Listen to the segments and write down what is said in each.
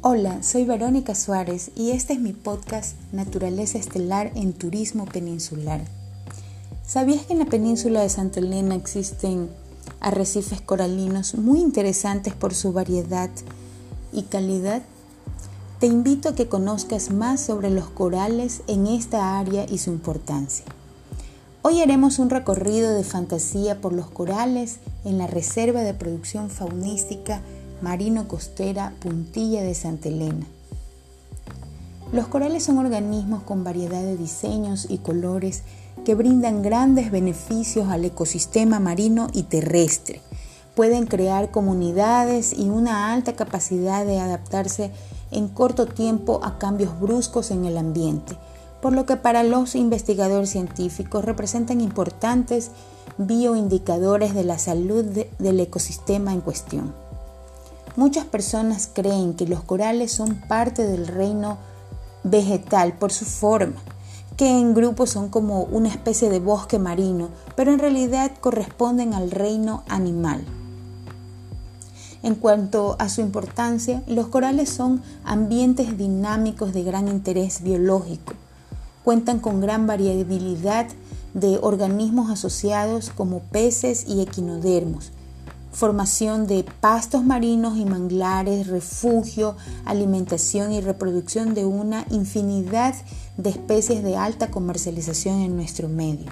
Hola, soy Verónica Suárez y este es mi podcast Naturaleza Estelar en Turismo Peninsular. ¿Sabías que en la península de Santa Elena existen arrecifes coralinos muy interesantes por su variedad y calidad? Te invito a que conozcas más sobre los corales en esta área y su importancia. Hoy haremos un recorrido de fantasía por los corales en la Reserva de Producción Faunística Marino Costera Puntilla de Santa Elena. Los corales son organismos con variedad de diseños y colores que brindan grandes beneficios al ecosistema marino y terrestre. Pueden crear comunidades y una alta capacidad de adaptarse en corto tiempo a cambios bruscos en el ambiente, por lo que para los investigadores científicos representan importantes bioindicadores de la salud del ecosistema en cuestión. Muchas personas creen que los corales son parte del reino vegetal por su forma, que en grupo son como una especie de bosque marino, pero en realidad corresponden al reino animal. En cuanto a su importancia, los corales son ambientes dinámicos de gran interés biológico. Cuentan con gran variabilidad de organismos asociados como peces y equinodermos, formación de pastos marinos y manglares, refugio, alimentación y reproducción de una infinidad de especies de alta comercialización en nuestro medio.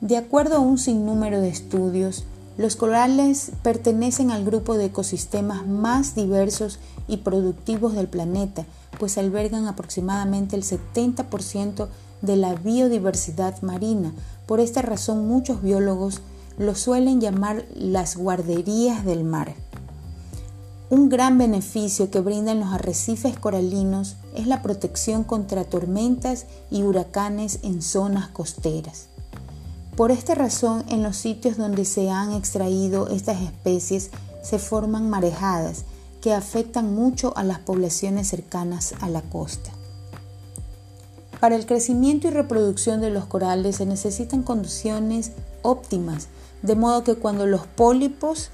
De acuerdo a un sinnúmero de estudios, los corales pertenecen al grupo de ecosistemas más diversos y productivos del planeta, pues albergan aproximadamente el 70% de la biodiversidad marina. Por esta razón muchos biólogos lo suelen llamar las guarderías del mar. Un gran beneficio que brindan los arrecifes coralinos es la protección contra tormentas y huracanes en zonas costeras. Por esta razón, en los sitios donde se han extraído estas especies se forman marejadas que afectan mucho a las poblaciones cercanas a la costa. Para el crecimiento y reproducción de los corales se necesitan condiciones óptimas de modo que cuando los pólipos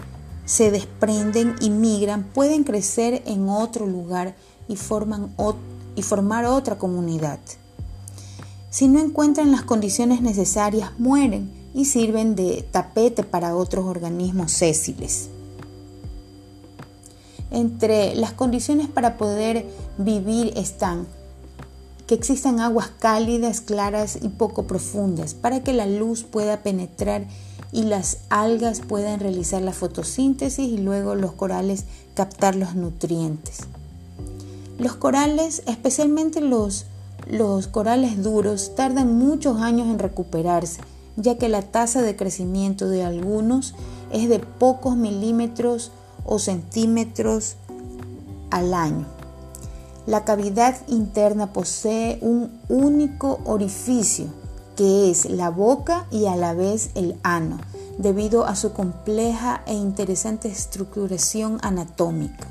se desprenden y migran pueden crecer en otro lugar y, forman y formar otra comunidad. Si no encuentran las condiciones necesarias, mueren y sirven de tapete para otros organismos sésiles. Entre las condiciones para poder vivir están que existan aguas cálidas, claras y poco profundas para que la luz pueda penetrar y las algas puedan realizar la fotosíntesis y luego los corales captar los nutrientes. Los corales, especialmente los, los corales duros, tardan muchos años en recuperarse, ya que la tasa de crecimiento de algunos es de pocos milímetros o centímetros al año. La cavidad interna posee un único orificio que es la boca y a la vez el ano, debido a su compleja e interesante estructuración anatómica.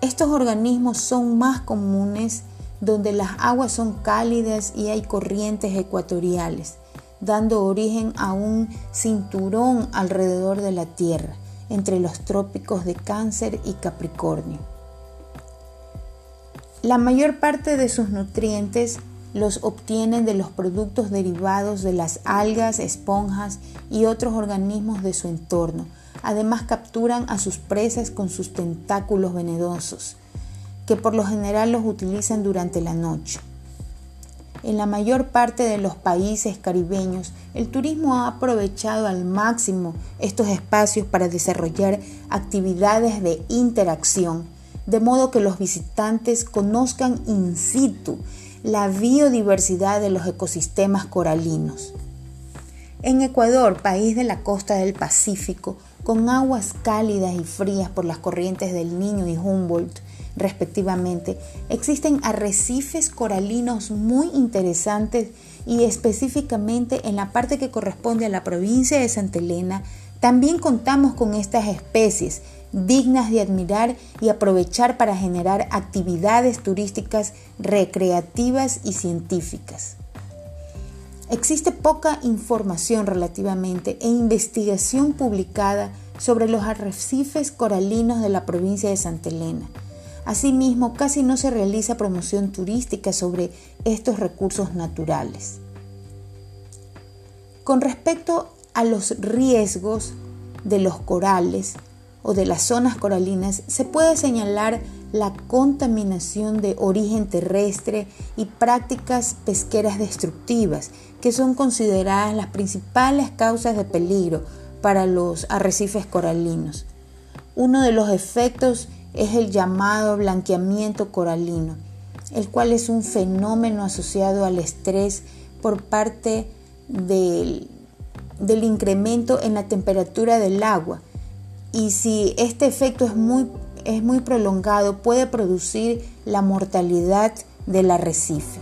Estos organismos son más comunes donde las aguas son cálidas y hay corrientes ecuatoriales, dando origen a un cinturón alrededor de la Tierra, entre los trópicos de Cáncer y Capricornio. La mayor parte de sus nutrientes los obtienen de los productos derivados de las algas, esponjas y otros organismos de su entorno. Además capturan a sus presas con sus tentáculos venenosos, que por lo general los utilizan durante la noche. En la mayor parte de los países caribeños, el turismo ha aprovechado al máximo estos espacios para desarrollar actividades de interacción, de modo que los visitantes conozcan in situ la biodiversidad de los ecosistemas coralinos. En Ecuador, país de la costa del Pacífico, con aguas cálidas y frías por las corrientes del Niño y Humboldt, respectivamente, existen arrecifes coralinos muy interesantes y específicamente en la parte que corresponde a la provincia de Santa Elena, también contamos con estas especies dignas de admirar y aprovechar para generar actividades turísticas recreativas y científicas. Existe poca información relativamente e investigación publicada sobre los arrecifes coralinos de la provincia de Santa Elena. Asimismo, casi no se realiza promoción turística sobre estos recursos naturales. Con respecto a los riesgos de los corales o de las zonas coralinas, se puede señalar la contaminación de origen terrestre y prácticas pesqueras destructivas, que son consideradas las principales causas de peligro para los arrecifes coralinos. Uno de los efectos es el llamado blanqueamiento coralino, el cual es un fenómeno asociado al estrés por parte del, del incremento en la temperatura del agua. Y si este efecto es muy, es muy prolongado, puede producir la mortalidad del arrecife.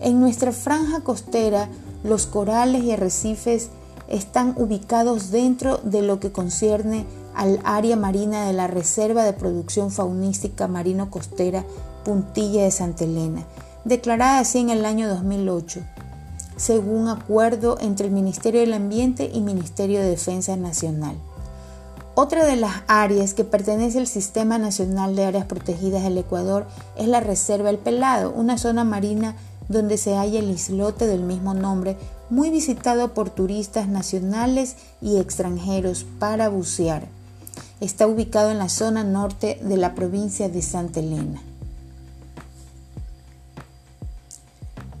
En nuestra franja costera, los corales y arrecifes están ubicados dentro de lo que concierne al área marina de la Reserva de Producción Faunística Marino Costera Puntilla de Santa Elena, declarada así en el año 2008, según acuerdo entre el Ministerio del Ambiente y Ministerio de Defensa Nacional. Otra de las áreas que pertenece al Sistema Nacional de Áreas Protegidas del Ecuador es la Reserva El Pelado, una zona marina donde se halla el islote del mismo nombre, muy visitado por turistas nacionales y extranjeros para bucear. Está ubicado en la zona norte de la provincia de Santa Elena.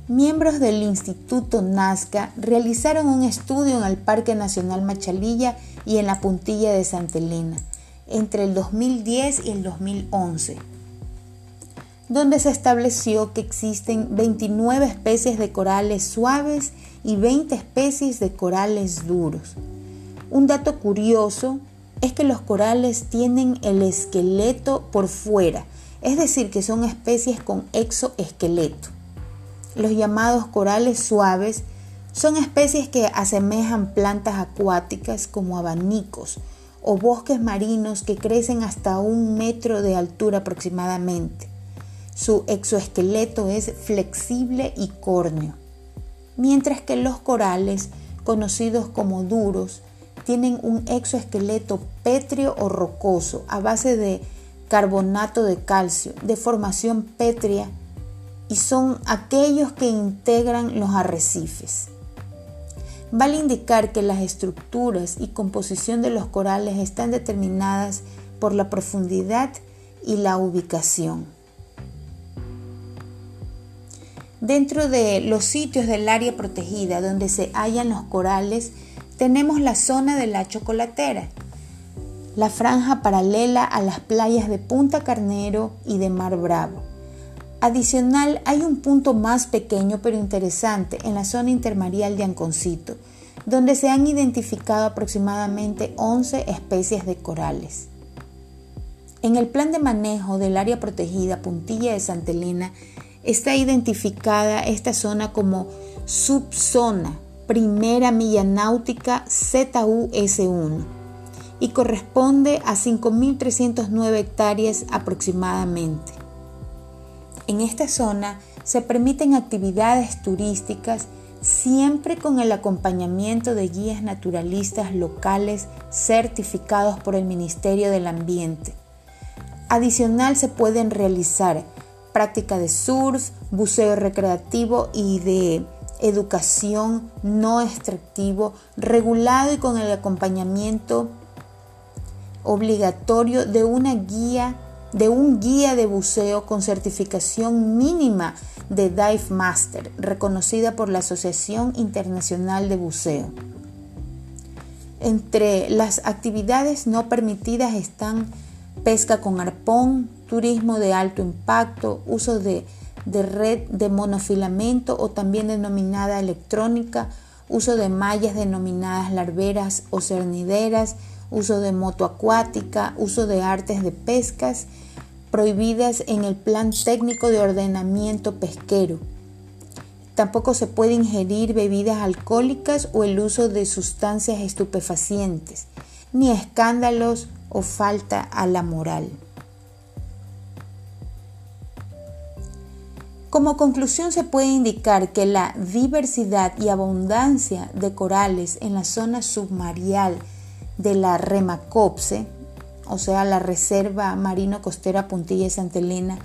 Miembros del Instituto Nazca realizaron un estudio en el Parque Nacional Machalilla y en la Puntilla de Santa Elena entre el 2010 y el 2011, donde se estableció que existen 29 especies de corales suaves y 20 especies de corales duros. Un dato curioso es que los corales tienen el esqueleto por fuera, es decir, que son especies con exoesqueleto. Los llamados corales suaves son especies que asemejan plantas acuáticas como abanicos o bosques marinos que crecen hasta un metro de altura aproximadamente. Su exoesqueleto es flexible y córneo, mientras que los corales, conocidos como duros, tienen un exoesqueleto pétreo o rocoso a base de carbonato de calcio, de formación pétrea, y son aquellos que integran los arrecifes. Vale indicar que las estructuras y composición de los corales están determinadas por la profundidad y la ubicación. Dentro de los sitios del área protegida donde se hallan los corales, tenemos la zona de la chocolatera, la franja paralela a las playas de Punta Carnero y de Mar Bravo. Adicional, hay un punto más pequeño pero interesante en la zona intermareal de Anconcito, donde se han identificado aproximadamente 11 especies de corales. En el plan de manejo del área protegida Puntilla de Santa Elena está identificada esta zona como subzona primera milla náutica ZUS1 y corresponde a 5.309 hectáreas aproximadamente. En esta zona se permiten actividades turísticas siempre con el acompañamiento de guías naturalistas locales certificados por el Ministerio del Ambiente. Adicional se pueden realizar práctica de surf, buceo recreativo y de educación no extractivo, regulado y con el acompañamiento obligatorio de una guía de un guía de buceo con certificación mínima de Dive Master, reconocida por la Asociación Internacional de Buceo. Entre las actividades no permitidas están pesca con arpón, turismo de alto impacto, uso de de red de monofilamento o también denominada electrónica, uso de mallas denominadas larveras o cernideras, uso de moto acuática, uso de artes de pescas, prohibidas en el plan técnico de ordenamiento pesquero. Tampoco se puede ingerir bebidas alcohólicas o el uso de sustancias estupefacientes, ni escándalos o falta a la moral. Como conclusión se puede indicar que la diversidad y abundancia de corales en la zona submarial de la Remacopse, o sea, la Reserva Marino Costera Puntilla de Santa Elena,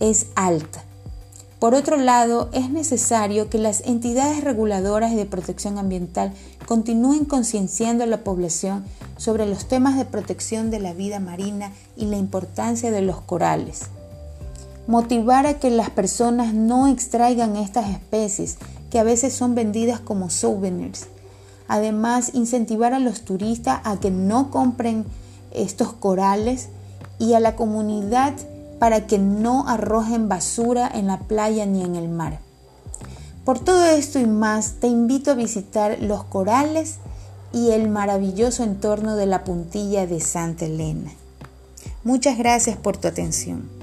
es alta. Por otro lado, es necesario que las entidades reguladoras de protección ambiental continúen concienciando a la población sobre los temas de protección de la vida marina y la importancia de los corales. Motivar a que las personas no extraigan estas especies que a veces son vendidas como souvenirs. Además, incentivar a los turistas a que no compren estos corales y a la comunidad para que no arrojen basura en la playa ni en el mar. Por todo esto y más, te invito a visitar los corales y el maravilloso entorno de la puntilla de Santa Elena. Muchas gracias por tu atención.